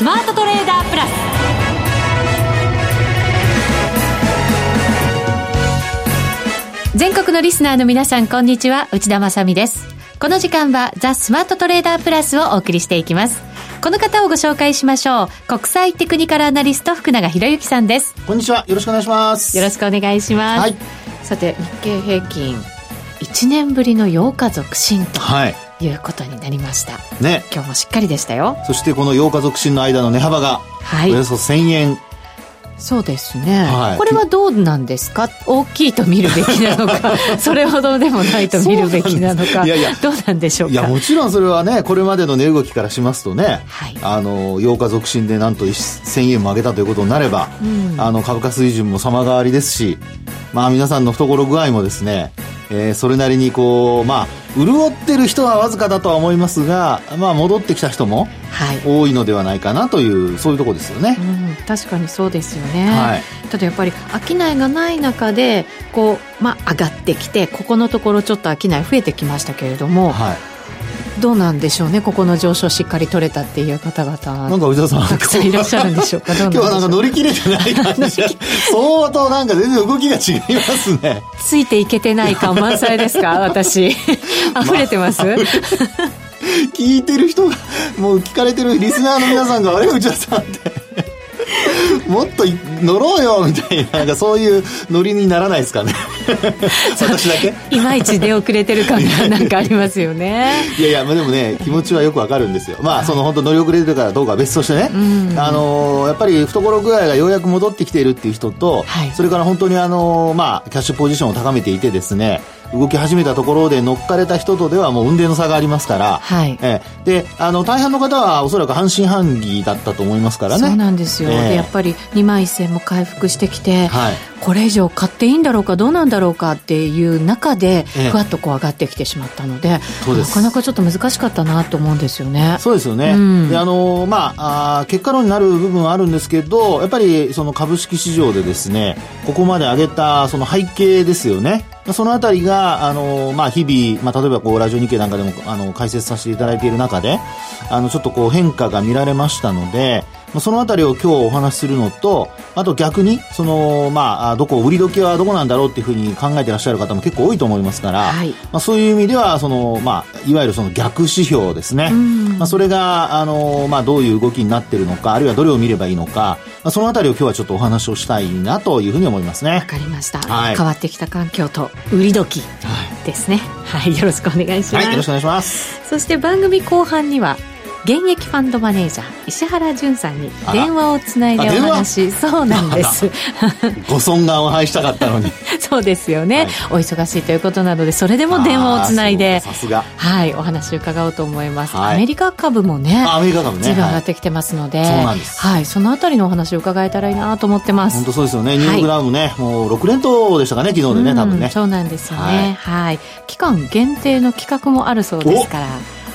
スマートトレーダープラス。全国のリスナーの皆さんこんにちは。内田まさです。この時間はザ・スマートトレーダープラスをお送りしていきます。この方をご紹介しましょう。国際テクニカルアナリスト福永博之さんです。こんにちは。よろしくお願いします。よろしくお願いします、はい、さて日経平均。1年ぶりの8日続伸と、はいいうことになりました。ね。今日もしっかりでしたよ。そしてこの8日続伸の間の値幅が、はい。およそ1000円。そうですね、はい、これはどうなんですか？大きいと見るべきなのか。それほどでもないと見るべきなのか。いやいや。どうなんでしょうか？いやもちろんそれはねこれまでの値動きからしますとね、はい、あの8日続伸でなんと1000円も上げたということになれば、うん、あの株価水準も様変わりですしまあ皆さんの懐具合もですねえー、それなりにこう、まあ、潤ってる人はわずかだとは思いますが、まあ、戻ってきた人も多いのではないかなという、はい、そういうところですよね、うん、確かにそうですよね、はい、ただやっぱり商いがない中でこう、まあ、上がってきてここのところちょっと商い増えてきましたけれども、はいどうなんでしょうね、ここの上昇しっかり取れたっていう方々、なんか内田さん、たくさんいらっしゃるんでしょうか、今日はなんか乗り切れてない感じ 相当なんか全然動きが違いますね。ついていけてない感満載ですか、私。溢れてます、まあ、聞いてる人が、もう聞かれてるリスナーの皆さんが、あれ、内田さんって。もっと乗ろうよみたいななんかそういうノリにならないですかね。私だけ？いまいち出遅れてる感がなんかありますよね。いやいや、まあ、でもね気持ちはよくわかるんですよ。まあその本当乗り遅れてるからどうかは別としてね、あのやっぱり懐具合がようやく戻ってきているっていう人と、はい、それから本当にあのまあキャッシュポジションを高めていてですね動き始めたところで乗っかれた人とではもう運転の差がありますから、はい、えであの大半の方はおそらく半信半疑だったと思いますからね。そうなんですよ、えー、でやっぱり2万1000も回復してきて、はい、これ以上買っていいんだろうかどうなんだろうかっていう中でふわっとこう上がってきてしまったので、えー、なかなかちょっと難しかったなと思うんですよね。そうですよね、うん、であのまああ結果論になる部分はあるんですけどやっぱりその株式市場でですねここまで上げたその背景ですよねそのあたりが、あの、まあ、日々、まあ、例えばこう、ラジオ日経なんかでも、あの、解説させていただいている中で、あの、ちょっとこう、変化が見られましたので、まあ、そのあたりを今日お話しするのと、あと逆に、その、まあ、どこ、売り時はどこなんだろうっていうふうに考えてらっしゃる方も結構多いと思いますから、はい、まあ、そういう意味では、その、まあ、いわゆるその逆指標ですね。まあ、それが、あの、まあ、どういう動きになってるのか、あるいはどれを見ればいいのか、まあ、そのあたりを今日はちょっとお話をしたいなというふうに思いますね。わかりました。はい、変わってきた環境と売り時ですね。はい、よろしくお願いします。はい、よろしくお願いします。そして番組後半には、現役ファンドマネージャー石原淳さんに電話をつないでお話そうなんです。ご尊願を拝したかったのに。そうですよね、はい、お忙しいということなのでそれでも電話をつないでさすが。はいお話伺おうと思います、はい、アメリカ株もねアメリカ株ね随分上がってきてますので、はい、そうなんです。はいそのあたりのお話を伺えたらいいなと思ってます。本当そうですよね。ニューヨークダウもね、もう6連投でしたかね昨日でね多分ね。そうなんですよね。はい、期間限定の企画もあるそうですから。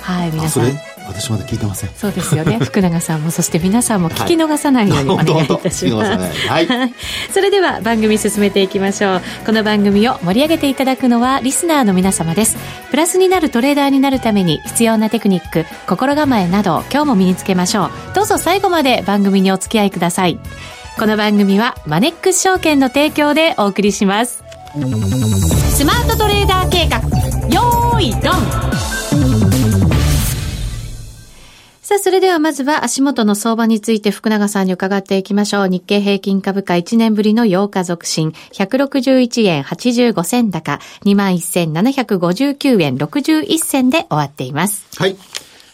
はい皆さん私まだ聞いてません。そうですよね。福永さんもそして皆さんも聞き逃さないようにお願いいたします、はい、はい、それでは番組進めていきましょう。この番組を盛り上げていただくのはリスナーの皆様です。プラスになるトレーダーになるために必要なテクニック心構えなど今日も身につけましょう。どうぞ最後まで番組にお付き合いください。この番組はマネックス証券の提供でお送りします。スマートトレーダー計画。よーいドンさあ、それではまずは足元の相場について福永さんに伺っていきましょう。日経平均株価1年ぶりの8日続伸、161円85銭高、21,759円61銭で終わっています。はい。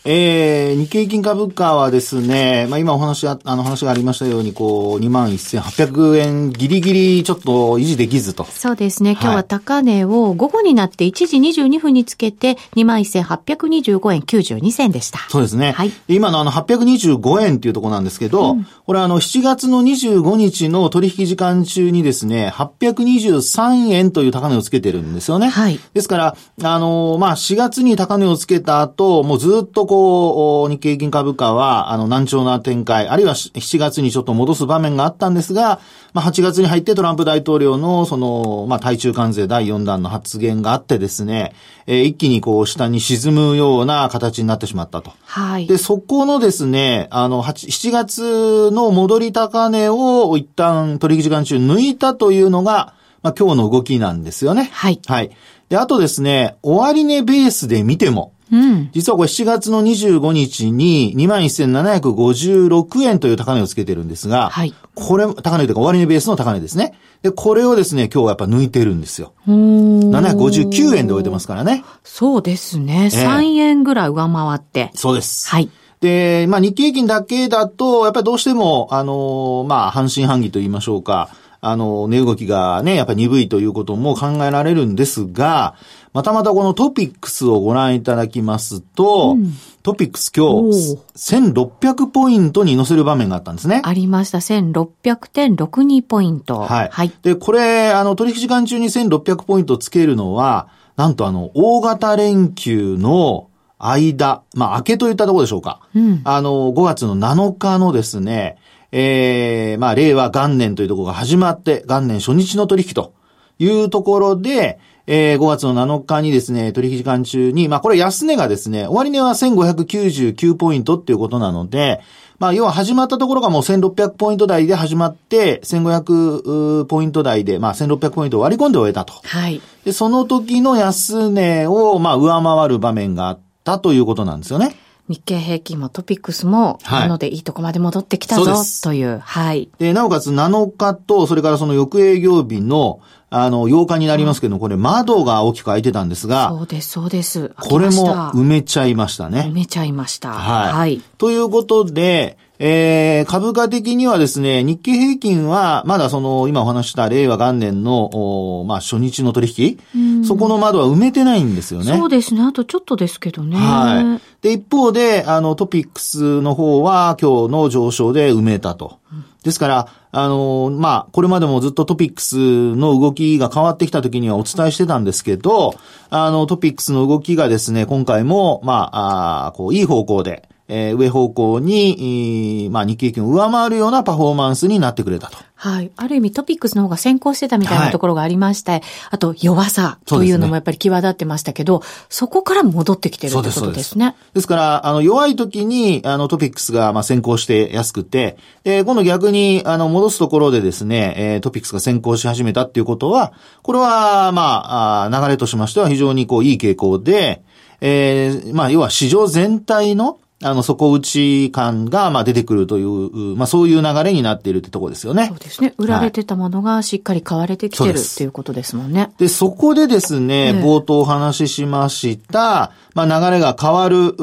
えー、日経金株価はですね、まあ今お話あ、あの話がありましたように、こう、21,800円ギリギリちょっと維持できずと。そうですね。今日は高値を午後になって1時22分につけて、21,825円92銭でした。そうですね。はい。今のあの825円っていうところなんですけど、うん、これあの7月の25日の取引時間中にですね、823円という高値をつけてるんですよね。はい。ですから、あの、まあ4月に高値をつけた後、もうずっとこう、日経平均株価は、あの、難聴な展開、あるいは7月にちょっと戻す場面があったんですが、まあ、8月に入ってトランプ大統領の、その、まあ、対中関税第4弾の発言があってですね、えー、一気にこう、下に沈むような形になってしまったと。はい。で、そこのですね、あの、7月の戻り高値を一旦取引時間中抜いたというのが、まあ、今日の動きなんですよね。はい。はい。で、あとですね、終値ベースで見ても、うん、実はこれ7月の25日に21,756円という高値をつけてるんですが、はい、これ、高値というか終値ベースの高値ですね。で、これをですね、今日はやっぱ抜いてるんですよ。759円で終えてますからね。そうですね。えー、3円ぐらい上回って。そうです。はい。で、まあ日経平均だけだと、やっぱりどうしても、あのー、まあ半信半疑と言いましょうか。あの、値動きがね、やっぱり鈍いということも考えられるんですが、またまたこのトピックスをご覧いただきますと、うん、トピックス今日、1600ポイントに乗せる場面があったんですね。ありました。1600.62ポイント。はい。はい。で、これ、あの、取引時間中に1600ポイントつけるのは、なんとあの、大型連休の間、まあ、明けといったところでしょうか。うん、あの、5月の7日のですね、ええー、まあ、令和元年というところが始まって、元年初日の取引というところで、えー、5月の7日にですね、取引時間中に、まあこれ安値がですね、終値は1599ポイントっていうことなので、まあ要は始まったところがもう1600ポイント台で始まって、1500ポイント台で、まあ1600ポイントを割り込んで終えたと。はい。で、その時の安値を、まあ上回る場面があったということなんですよね。日経平均もトピックスも、はい、なのでいいとこまで戻ってきたぞという。はい。で、なおかつ7日と、それからその翌営業日の、あの、8日になりますけど、これ窓が大きく開いてたんですが、そうです、そうです。これも埋めちゃいましたね。埋めちゃいました。はい。はい、ということで、えー、株価的にはですね、日経平均は、まだその、今お話した令和元年の、まあ、初日の取引、そこの窓は埋めてないんですよね。そうですね。あとちょっとですけどね。はい。で、一方で、あの、トピックスの方は、今日の上昇で埋めたと。ですから、あの、まあ、これまでもずっとトピックスの動きが変わってきた時にはお伝えしてたんですけど、あの、トピックスの動きがですね、今回も、まあ、あこう、いい方向で、えー、上方向に、まあ、日経平均を上回るようなパフォーマンスになってくれたと。はい。ある意味トピックスの方が先行してたみたいなところがありまして、はい、あと弱さというのもやっぱり際立ってましたけど、そ、ね,、こから戻ってきてるってことですね。ですから、あの、弱い時に、あの、トピックスが、まあ、先行して安くて、で、今度逆に、あの、戻すところでですね、えー、トピックスが先行し始めたっていうことは、これは、まあ、あ流れとしましては非常にこう、いい傾向で、えー、まあ、要は市場全体の、あの、底打ち感が、まあ、出てくるという、まあ、そういう流れになっているってとこですよね。そうですね。売られてたものがしっかり買われてきてる、はい、っていうことですもんね。で、そこでですね、冒頭お話ししました、まあ、流れが変わる、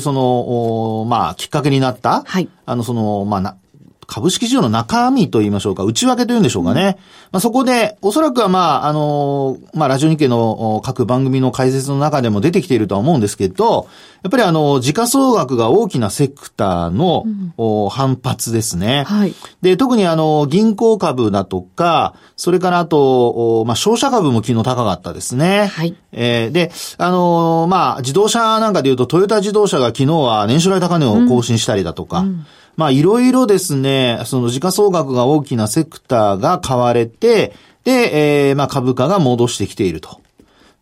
その、まあ、きっかけになった、はい。あの、その、まあ、株式市場の中身と言いましょうか、内訳というんでしょうかね。まあ、そこで、おそらくはまあ、あの、まあ、ラジオ日経の各番組の解説の中でも出てきているとは思うんですけど、やっぱりあの、時価総額が大きなセクターの、うん、反発ですね。はい。で、特にあの、銀行株だとか、それからあと、まあ、商社株も昨日高かったですね。はい。えー、で、あのまあ、自動車なんかで言うと、トヨタ自動車が昨日は年初来高値を更新したりだとか、うんうんまあ、いろいろですね、その時価総額が大きなセクターが買われて、で、えー、まあ、株価が戻してきていると。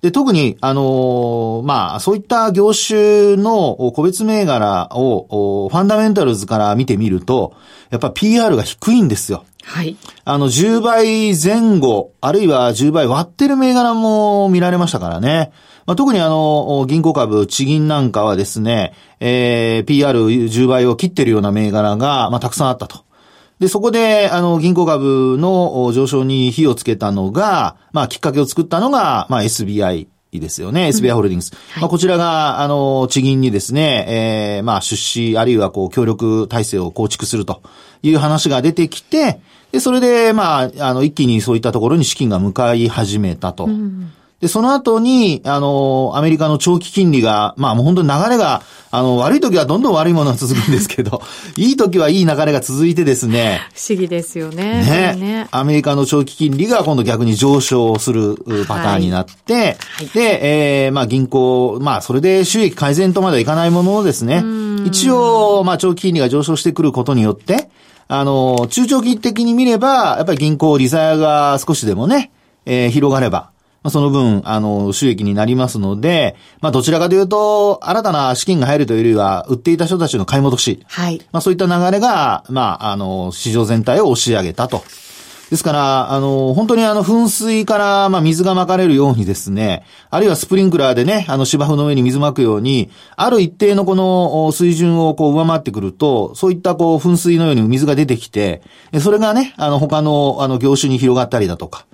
で、特に、あのー、まあ、そういった業種の個別銘柄を、ファンダメンタルズから見てみると、やっぱ PR が低いんですよ。はい。あの、10倍前後、あるいは10倍割ってる銘柄も見られましたからね。まあ、特にあの、銀行株、地銀なんかはですね、えー、PR10 倍を切ってるような銘柄が、まあ、たくさんあったと。で、そこで、あの、銀行株の上昇に火をつけたのが、まあ、きっかけを作ったのが、まあ、SBI ですよね。SBI ホールディングス。はい、まあ、こちらが、あの、地銀にですね、えー、まあ、出資、あるいは、こう、協力体制を構築するという話が出てきて、で、それで、まあ、あの、一気にそういったところに資金が向かい始めたと。うんで、その後に、あの、アメリカの長期金利が、まあもう本当に流れが、あの、悪い時はどんどん悪いものが続くんですけど、いい時はいい流れが続いてですね。不思議ですよね。ね。ねアメリカの長期金利が今度逆に上昇するパターンになって、はい、で、えー、まあ銀行、まあそれで収益改善とまではいかないもののですね、一応、まあ長期金利が上昇してくることによって、あの、中長期的に見れば、やっぱり銀行、利ザヤが少しでもね、えー、広がれば、まあ、その分、あの、収益になりますので、まあ、どちらかというと、新たな資金が入るというよりは、売っていた人たちの買い戻し。はい。まあ、そういった流れが、まあ、あの、市場全体を押し上げたと。ですから、あの、本当にあの、噴水から、まあ、水がまかれるようにですね、あるいはスプリンクラーでね、あの、芝生の上に水まくように、ある一定のこの水準をこう上回ってくると、そういったこう、噴水のように水が出てきて、それがね、あの、他の、あの、業種に広がったりだとか、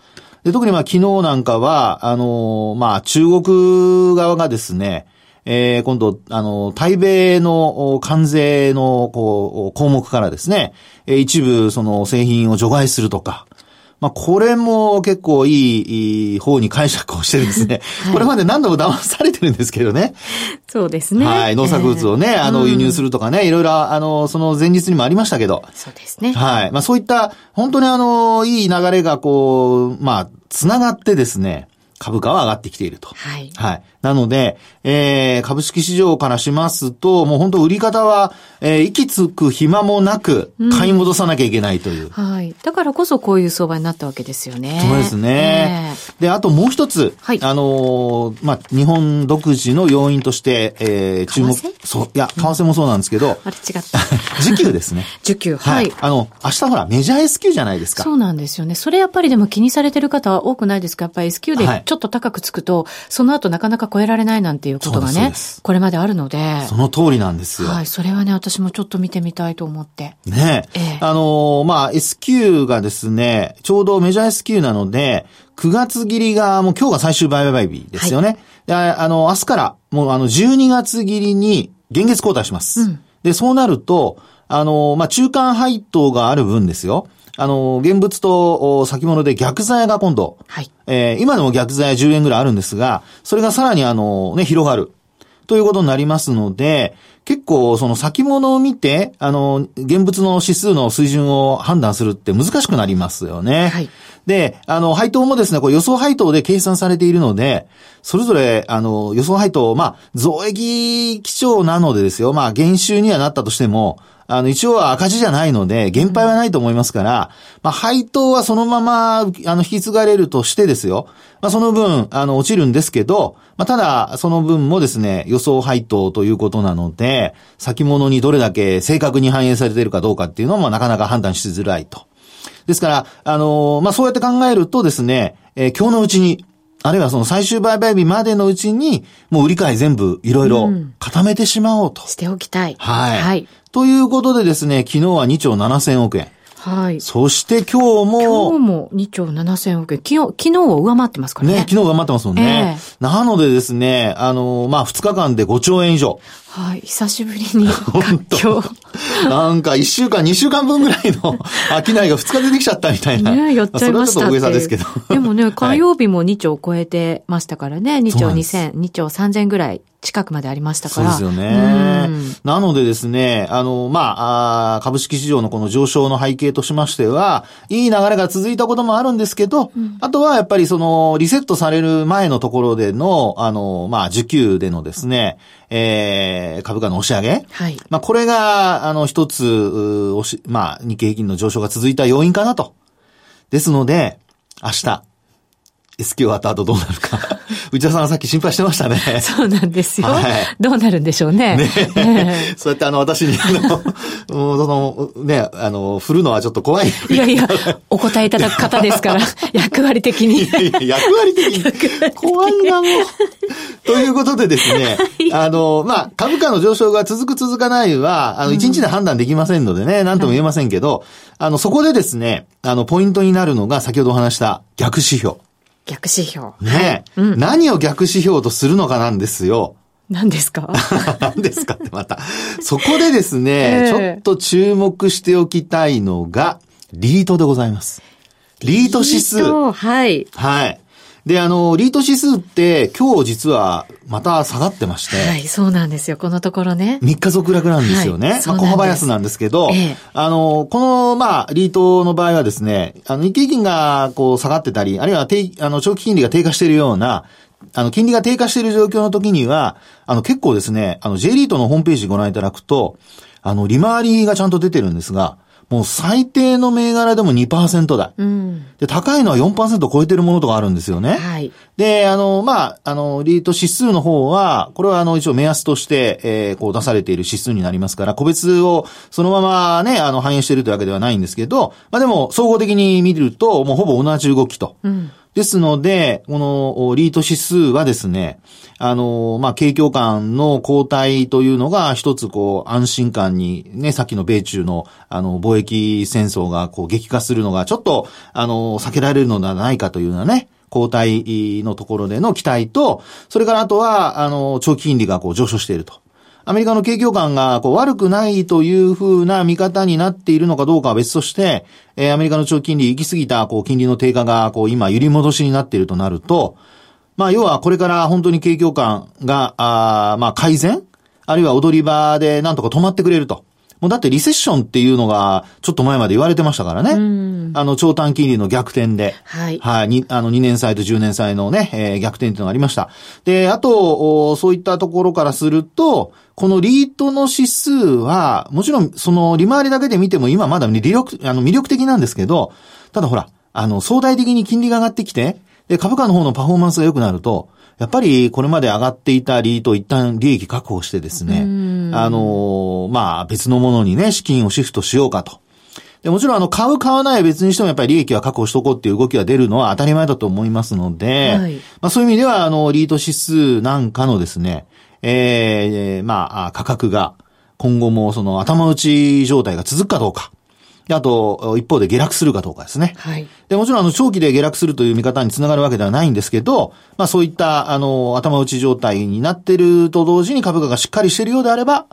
で、特にまあ昨日なんかは、あのー、まあ中国側がですね、えー、今度、あの、対米の関税の、こう、項目からですね、一部、その、製品を除外するとか、まあ、これも結構いい方に解釈をしてですね、はい、これまで何度も騙されてるんですけどね。そうですね。はい。農作物をね、えー、あの、輸入するとかね、いろいろ、あの、その前日にもありましたけど。そうですね。はい。まあ、そういった、本当にあの、いい流れがこう、まあ、つながってですね、株価は上がってきていると。はい。はい。なので、えー、株式市場からしますと、もう本当売り方は、えー、息つく暇もなく、買い戻さなきゃいけないという、うん、はい。だからこそこういう相場になったわけですよね。そうですね。えー、で、あともう一つ、はい。あのー、まあ、日本独自の要因として、えー、注目。そう、いや、為替もそうなんですけど。うん、あれ違った。時給ですね。時給、はい、はい。あの、明日ほら、メジャー S q じゃないですか。そうなんですよね。それやっぱりでも気にされてる方は多くないですか？やっぱり S q でちょっと高くつくと、はい、その後なかなか超えられないなんていうことがね、これまであるので。その通りなんですよ。はい、それはね、私もちょっと見てみたいと思って。ねえ。ええ、あのー、まあ、S q がですね、ちょうどメジャー S q なので、9月切りが、もう今日が最終売買日ですよね。はい、あの、明日から、もうあの、12月切りに、現月交代します。うん、で、そうなると、あの、まあ、中間配当がある分ですよ。あの、現物と先物で逆剤が今度、はい。えー、今でも逆剤10円ぐらいあるんですが、それがさらにあの、ね、広がる。ということになりますので、結構その先物を見て、あの、現物の指数の水準を判断するって難しくなりますよね。はい。で、あの、配当もですね、これ予想配当で計算されているので、それぞれ、あの、予想配当、まあ、増益基調なのでですよ、まあ、減収にはなったとしても、あの、一応は赤字じゃないので、減配はないと思いますから、まあ、配当はそのまま、あの、引き継がれるとしてですよ。まあ、その分、あの、落ちるんですけど、まあ、ただ、その分もですね、予想配当ということなので、先物にどれだけ正確に反映されているかどうかっていうのもなかなか判断しづらいと。ですから、あのまあ、そうやって考えるとですね、えー、今日のうちに、あるいはその最終売買日までのうちに、もう売り買い全部いろいろ固めてしまおうと。しておきたい。はい。はい。ということでですね、昨日は2兆7000億円。はい。そして今日も。今日も2兆7000億円。昨日、昨日を上回ってますからね。ね、昨日上回ってますもんね。えー、なのでですね、あの、まあ、2日間で5兆円以上。はい。久しぶりに 活況。なんか1週間、2週間分ぐらいの 商いが2日出てきちゃったみたいな。ね、やっちゃいましたそれはちょっと大げさですけど。でもね、火曜日も2兆超えてましたからね。2兆2000、2兆3000ぐらい近くまでありましたから。そうですよね。なのでですね、あの、まあ、あ株式市場のこの上昇の背景としましては、いい流れが続いたこともあるんですけど、うん、あとはやっぱりその、リセットされる前のところでの、あの、まあ、受給でのですね、えー、株価の押し上げ。はい。まあ、これが、あの、一つ、押し、まあ、日経平均の上昇が続いた要因かなと。ですので、明日、S q 終わった後どうなるか。内田さんはさっき心配してましたね。そうなんですよ。はい、どうなるんでしょうね。ねそうやってあの、私に、あの、その、ね、あの、振るのはちょっと怖い。いやいや、お答えいただく方ですから、役割的に。役割的に。怖いな、もう。ということでですね、あの、まあ、株価の上昇が続く続かないは、あの、一日で判断できませんのでね、なんとも言えませんけど、あの、そこでですね、あの、ポイントになるのが、先ほどお話した逆指標。逆指標。ねえ、うん、何を逆指標とするのかなんですよ。何ですか？何ですかってまた。そこでですね、えー、ちょっと注目しておきたいのが、リートでございます。リート指数。はい。はい。で、あの、リート指数って今日実はまた下がってまして。はい、そうなんですよ。このところね。3日続落なんですよね。はい、まあ、小幅安なんですけど、ええ、あの、この、まあ、リートの場合はですね、あの、日経金がこう下がってたり、あるいは低、あの、長期金利が低下しているような、あの、金利が低下している状況の時には、あの、結構ですね、あの、J リートのホームページご覧いただくと、あの、利回りがちゃんと出てるんですが、もう最低の銘柄でも2%台。うん、で、高いのは4%超えてるものとかあるんですよね。はい。で、あの、まあ、あの、リート指数の方は、これはあの、一応目安として、えー、こう出されている指数になりますから、個別をそのままね、あの、反映しているというわけではないんですけど、まあでも、総合的に見ると、もうほぼ同じ動きと。うんですので、このリート指数はですね、あの、まあ、景況感の後退というのが一つこう安心感にね、さっきの米中のあの貿易戦争がこう激化するのがちょっとあの、避けられるのではないかというようなね、後退のところでの期待と、それからあとは、あの、長期金利がこう上昇していると。アメリカの景況感がこう悪くないというふうな見方になっているのかどうかは別として、えー、アメリカの長期金利行き過ぎたこう金利の低下がこう今揺り戻しになっているとなると、まあ要はこれから本当に景況感が、あまあ改善あるいは踊り場でなんとか止まってくれると。もうだってリセッションっていうのが、ちょっと前まで言われてましたからね。あの、長短金利の逆転で。はい。はい。に、あの、2年債と10年債のね、えー、逆転っていうのがありました。で、あと、そういったところからすると、このリートの指数は、もちろん、その、利回りだけで見ても今まだ魅力、あの、魅力的なんですけど、ただほら、あの、相対的に金利が上がってきて、で、株価の方のパフォーマンスが良くなると、やっぱりこれまで上がっていたリート一旦利益確保してですね、あの、まあ別のものにね、資金をシフトしようかと。でもちろんあの、買う買わない別にしてもやっぱり利益は確保しとこうっていう動きが出るのは当たり前だと思いますので、はい、まあそういう意味ではあの、リート指数なんかのですね、えー、まあ価格が今後もその頭打ち状態が続くかどうか。あと、一方で下落するかどうかですね。はい。で、もちろん、あの、長期で下落するという見方につながるわけではないんですけど、まあ、そういった、あの、頭打ち状態になっていると同時に株価がしっかりしているようであれば、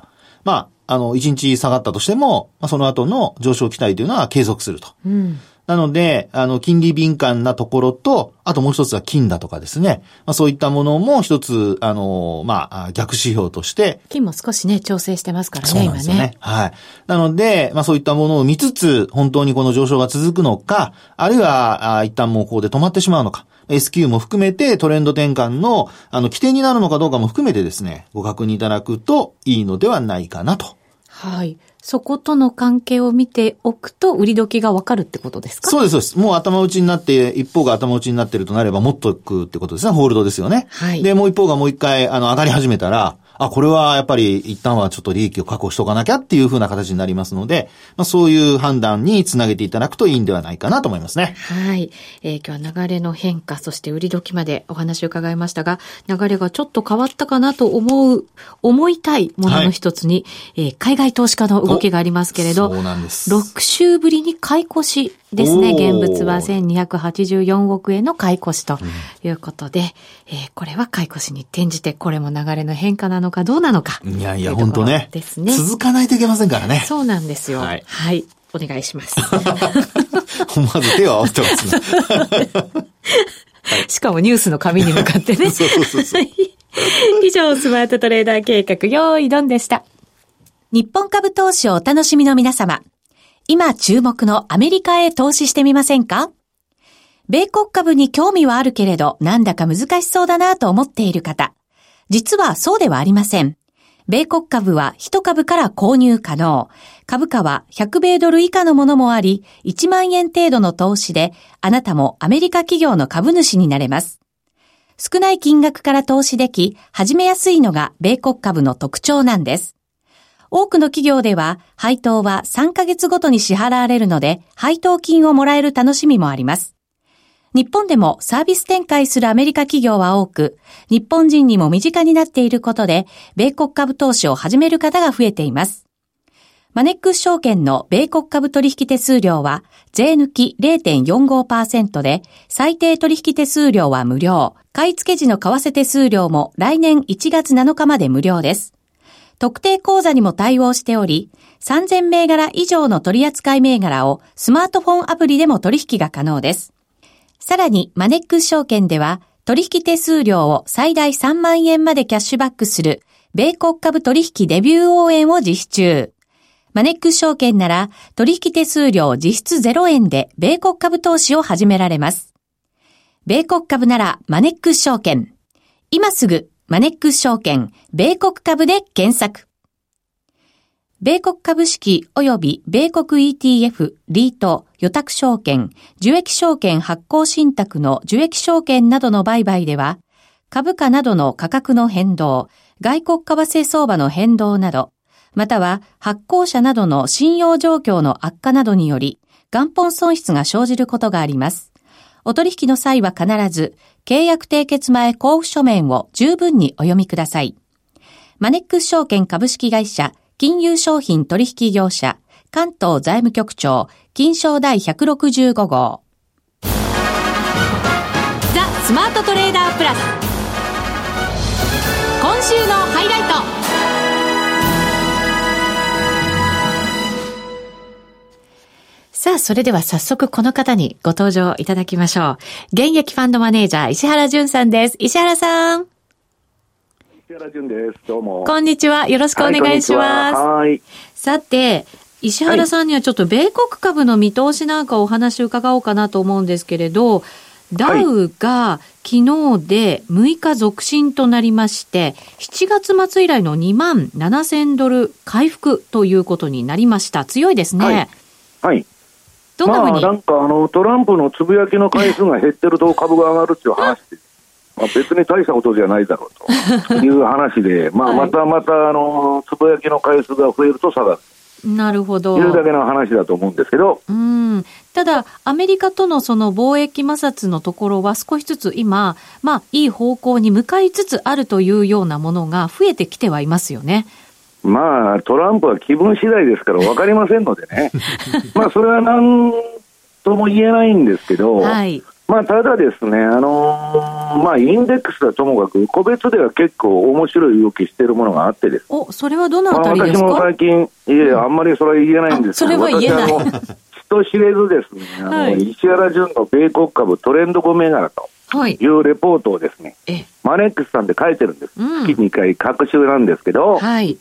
まあ、あの、一日下がったとしても、まあ、その後の上昇期待というのは継続すると。うん。なので、あの、金利敏感なところと、あともう一つは金だとかですね。まあそういったものも一つ、あの、まあ、逆指標として。金も少しね、調整してますからね、そうなんですよね。ねはい。なので、まあそういったものを見つつ、本当にこの上昇が続くのか、あるいは、あ一旦もうここで止まってしまうのか。SQ も含めてトレンド転換の、あの、起点になるのかどうかも含めてですね、ご確認いただくといいのではないかなと。はい。そことの関係を見ておくと、売り時がわかるってことですか？そうです、そうです。もう頭打ちになって、一方が頭打ちになってるとなれば、持っとくってことですね。ホールドですよね。はい。で、もう一方がもう一回、あの、上がり始めたら、あ、これはやっぱり一旦はちょっと利益を確保しとかなきゃっていうふうな形になりますので、まあ、そういう判断につなげていただくといいんではないかなと思いますね。はい。えー、今日は流れの変化、そして売り時までお話を伺いましたが、流れがちょっと変わったかなと思う、思いたいものの一つに、はい、えー、海外投資家の動きがありますけれど、そうなんです。6週ぶりに買い越しですね。現物は1284億円の買い越しということで、うん、えー、これは買い越しに転じて、これも流れの変化なのかどうなのか。いやいや、本当ね。ですね。続かないといけませんからね。そうなんですよ。はい。はい、お願いします。思わず手を合わせてますね。しかもニュースの紙に向かってね。そうそうそうそう。以上、スマートトレーダー計画、用意ドンでした。日本株投資をお楽しみの皆様。今注目のアメリカへ投資してみませんか？米国株に興味はあるけれど、なんだか難しそうだなと思っている方。実はそうではありません。米国株は1株から購入可能。株価は100米ドル以下のものもあり、1万円程度の投資で、あなたもアメリカ企業の株主になれます。少ない金額から投資でき、始めやすいのが米国株の特徴なんです。多くの企業では配当は3ヶ月ごとに支払われるので配当金をもらえる楽しみもあります。日本でもサービス展開するアメリカ企業は多く、日本人にも身近になっていることで、米国株投資を始める方が増えています。マネックス証券の米国株取引手数料は、税抜き0.45%で、最低取引手数料は無料。買い付け時の為替手数料も来年1月7日まで無料です。特定口座にも対応しており、3000銘柄以上の取扱銘柄をスマートフォンアプリでも取引が可能です。さらに、マネックス証券では、取引手数料を最大3万円までキャッシュバックする、米国株取引デビュー応援を実施中。マネックス証券なら、取引手数料実質0円で、米国株投資を始められます。米国株なら、マネックス証券。今すぐ、マネックス証券、米国株で検索。米国株式及び米国 ETF、リート、予託証券、受益証券発行信託の受益証券などの売買では、株価などの価格の変動、外国為替相場の変動など、または発行者などの信用状況の悪化などにより、元本損失が生じることがあります。お取引の際は必ず、契約締結前交付書面を十分にお読みください。マネックス証券株式会社、金融商品取引業者、関東財務局長、金賞第165号。ザ・スマートトレーダープラス。今週のハイライト。さあ、それでは早速この方にご登場いただきましょう。現役ファンドマネージャー、石原淳さんです。石原さん。石原淳です。どうも。こんにちは。よろしくお願いします。はい。さて、石原さんにはちょっと米国株の見通しなんかお話を伺おうかなと思うんですけれど、ダウが昨日で6日続伸となりまして、7月末以来の2万7000ドル回復ということになりました。強いですね。はい。はいどんなふうに、まあ、なんかあのトランプのつぶやきの回数が減ってると株が上がるっていう話で、まあ、別に大したことじゃないだろうと いう話で、まあ、またまたあのつぶやきの回数が増えると下がる。なるほど。いうだけの話だと思うんですけど。うん。ただ、アメリカとのその貿易摩擦のところは少しずつ今、まあ、いい方向に向かいつつあるというようなものが増えてきてはいますよね。まあ、トランプは気分次第ですから分かりませんのでね、まあそれはなんとも言えないんですけど、はい、まあただですね、あのー、まあ、インデックスはともかく、個別では結構面白い動きしているものがあってです、おそれはどのあたりですか、まあ、私も最近、いえ、あんまりそれは言えないんですけど、それは言えない。人知れずですね、あの、はい、石原淳の米国株トレンド5銘柄と。い。うレポートをですね、はい、マネックスさんで書いてるんです。うん、月2回、各週なんですけど、はい、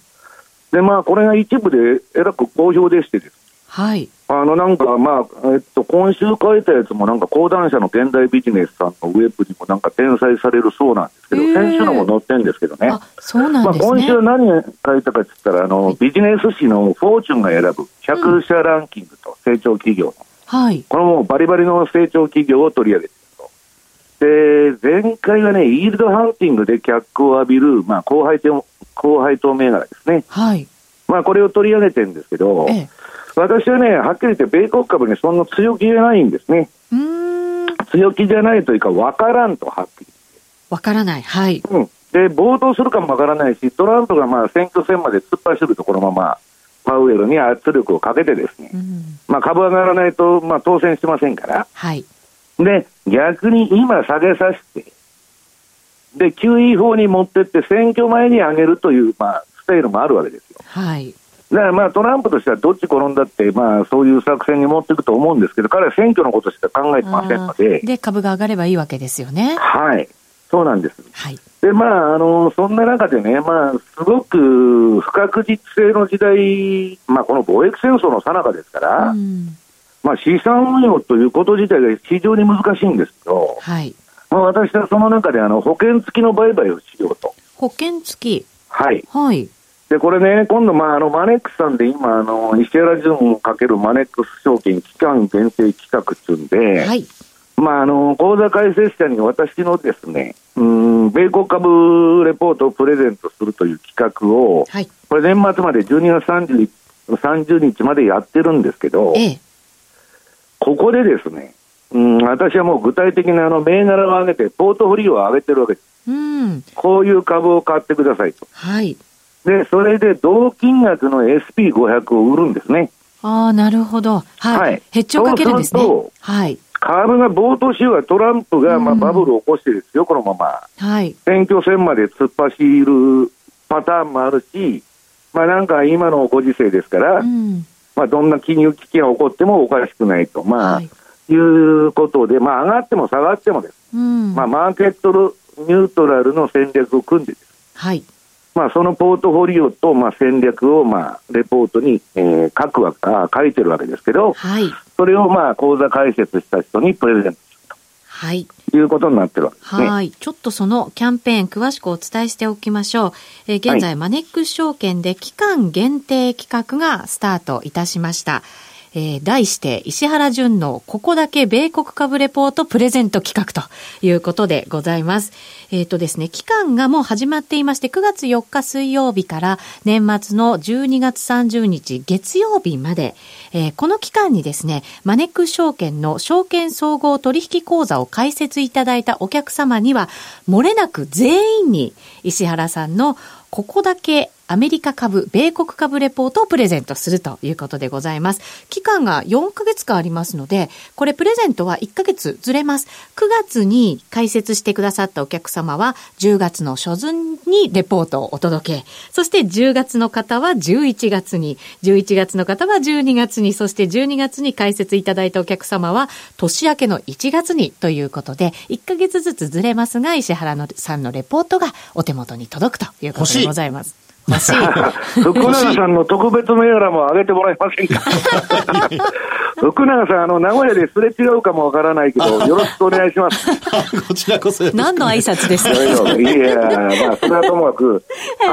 で、まあ、これが一部でえらく好評でしてです。はい。あの、なんか、まあ、えっと、今週書いたやつも、なんか、講談社の現代ビジネスさんのウェブにもなんか転載されるそうなんですけど、先週のも載ってるんですけどね。あ、そうなんですね。まあ、今週何書いたかって言ったら、あの、はい、ビジネス誌のフォーチュンが選ぶ100社ランキングと成長企業の。はい。このもうバリバリの成長企業を取り上げてると。で、前回はね、イールドハンティングで脚光を浴びる、まあ、後輩と、後輩と銘柄ですね。はい。まあ、これを取り上げてるんですけど、ええ、私はね、はっきり言って、米国株にそんな強気じゃないんですね。強気じゃないというか、わからんと、はっきりわからない、はい。うん。で、暴動するかもわからないし、トランプがまあ選挙戦まで突っ走るとこのまま、パウエルに圧力をかけてですね、まあ株上がらないと、まあ当選しませんから、はい。で、逆に今下げさせて、で、QE 法に持ってって選挙前に上げるという、まあ、スタイルもあるわけですよ。はい。だからまあトランプとしてはどっち転んだって、まあ、そういう作戦に持っていくと思うんですけど、彼は選挙のことしか考えてませんので。で、株が上がればいいわけですよね。はい。そうなんです。はい。で、まあ、あの、そんな中でね、まあ、すごく不確実性の時代、まあ、この貿易戦争の最中ですから、うん、まあ、資産運用ということ自体が非常に難しいんですけど、はい。まあ、私はその中で、あの、保険付きの売買をしようと。保険付きはい。はい。で、これね、今度、まあ、あの、マネックスさんで今、あの、石原淳かけるマネックス証券期間限定企画っていうんで、はい。まあ、あの、口座開設者に私のですね、うん、米国株レポートをプレゼントするという企画を、はい。これ年末まで12月 30, 30日までやってるんですけど、ええ、ここでですね、うん、私はもう具体的なあの銘柄を上げて、ポートフォリオを上げてるわけです。うん、こういう株を買ってくださいと。はい。で、それで同金額の SP500 を売るんですね。ああ、なるほど。はい。はい、ヘッジをかけるんですね。はい。株が暴騰しようがトランプがまあバブルを起こしてですよ、このまま。はい。選挙戦まで突っ走るパターンもあるし、まあなんか今のご時世ですから、うん、まあどんな金融危機が起こってもおかしくないと。まあ、はい、いうことで、まあ、上がっても下がってもです、うん、まあ、マーケットニュートラルの戦略を組んでです、はいまあ、そのポートフォリオと、まあ、戦略を、まあ、レポートに、えー、書くわあ書いてるわけですけど、はい、それを、まあ、講座解説した人にプレゼントすると。はい。いうことになってるわけですね。はい。ちょっとそのキャンペーン詳しくお伝えしておきましょう。えー、現在、はい、マネックス証券で期間限定企画がスタートいたしました。えー、題して石原淳のここだけ米国株レポートプレゼント企画ということでございます。えっ、ー、とですね、期間がもう始まっていまして、9月4日水曜日から年末の12月30日月曜日まで、えー、この期間にですね、マネック証券の証券総合取引口座を開設いただいたお客様には、漏れなく全員に石原さんのここだけアメリカ株、米国株レポートをプレゼントするということでございます。期間が4ヶ月間ありますので、これプレゼントは1ヶ月ずれます。9月に開設してくださったお客様は、10月の初旬にレポートをお届け。そして10月の方は11月に、11月の方は12月に、そして12月に開設いただいたお客様は、年明けの1月にということで、1ヶ月ずつずれますが、石原さんのレポートがお手元に届くということでございます。福永さんの特別銘柄も上げてもらえませんか？福永さん、あの、名古屋ですれ違うかもわからないけど、よろしくお願いします。こちらこそ。何の挨拶ですか？いや、まあ、それはともかく、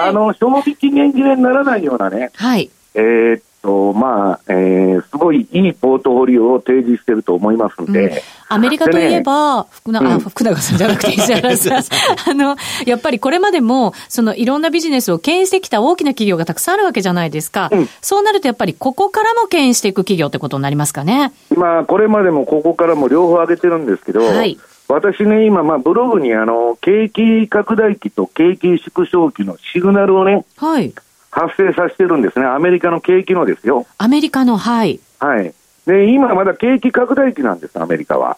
あの、賞味期限切れにならないようなね、はい。えー、と、まあ、えー、すごいいいポートフォリオを提示してると思いますんで。うん、アメリカといえば、ね、福永、うん、福永さんじゃなくて石原さん。あの、やっぱりこれまでも、そのいろんなビジネスを牽引してきた大きな企業がたくさんあるわけじゃないですか。うん、そうなるとやっぱりここからも牽引していく企業ってことになりますかね？まあ、これまでもここからも両方上げてるんですけど、はい。私ね、今、まあ、ブログに、あの、景気拡大期と景気縮小期のシグナルをね、はい。発生させてるんですね、アメリカの景気のですよ。アメリカの、はい。はい。で、今まだ景気拡大期なんです、アメリカは。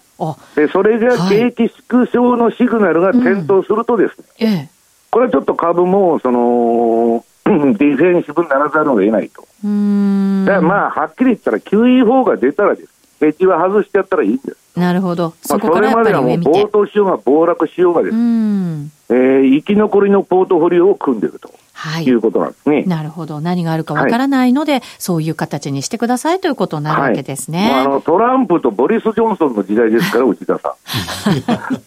で、それが景気縮小のシグナルが点灯するとですね、うんええ、これちょっと株も、その、ディフェンシブにならざるを得ないと。だからまあ、はっきり言ったら QE4 が出たらです。ペチは外してやったらいいんです。なるほど。まあ、それまではもう暴騰しようが暴落しようがです。えー、生き残りのポートフォリオを組んでると。はい、いうことなんですね。なるほど。何があるかわからないので、はい、そういう形にしてくださいということになるわけですね。はい、あのトランプとボリス・ジョンソンの時代ですから、内田さん。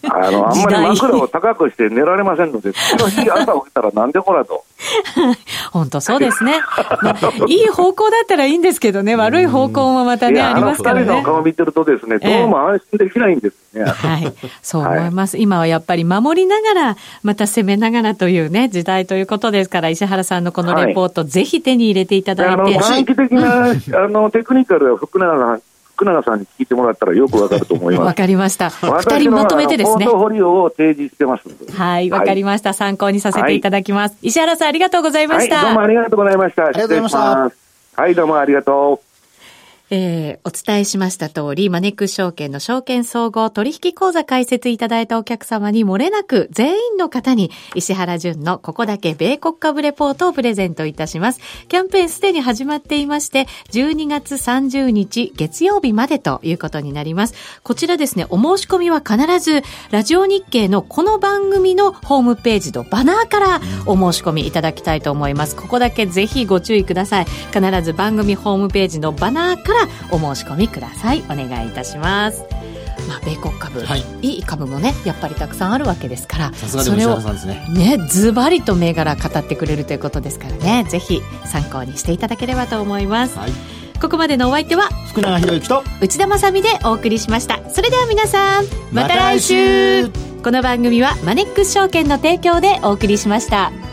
あの、あんまり枕を高くして寝られませんので、次の日朝起きたらなんでこらと。本当そうですね、まあ。いい方向だったらいいんですけどね、悪い方向もまたね、ありますからね。あの二人の顔見てるとですね、どうも安心できないんですね。はい。そう思います。今はやっぱり守りながら、また攻めながらというね、時代ということですから、石原さんのこのレポート、はい、ぜひ手に入れていただいて。あの、短期的な、あの、テクニカルは福永さん、福永さんに聞いてもらったらよくわかると思います。わかりました。二人まとめてですね。ポートフォリオを提示してますはい、わかりました。参考にさせていただきます。石原さん、ありがとうございました。どうもありがとうございました。ありがとうございました。はい、どうもありがとう。えー、お伝えしました通り、マネックス証券の証券総合取引口座開設いただいたお客様に漏れなく全員の方に石原淳のここだけ米国株レポートをプレゼントいたします。キャンペーンすでに始まっていまして、12月30日月曜日までということになります。こちらですね、お申し込みは必ずラジオ日経のこの番組のホームページとバナーからお申し込みいただきたいと思います。ここだけぜひご注意ください。必ず番組ホームページのバナーからお申し込みくださいお願いいたしますまあ、米国株、はい、いい株もねやっぱりたくさんあるわけですからそれをねズバリと銘柄語ってくれるということですからねぜひ参考にしていただければと思います、はい、ここまでのお相手は福永博之と内田まさでお送りしましたそれでは皆さんまた来週この番組はマネックス証券の提供でお送りしました。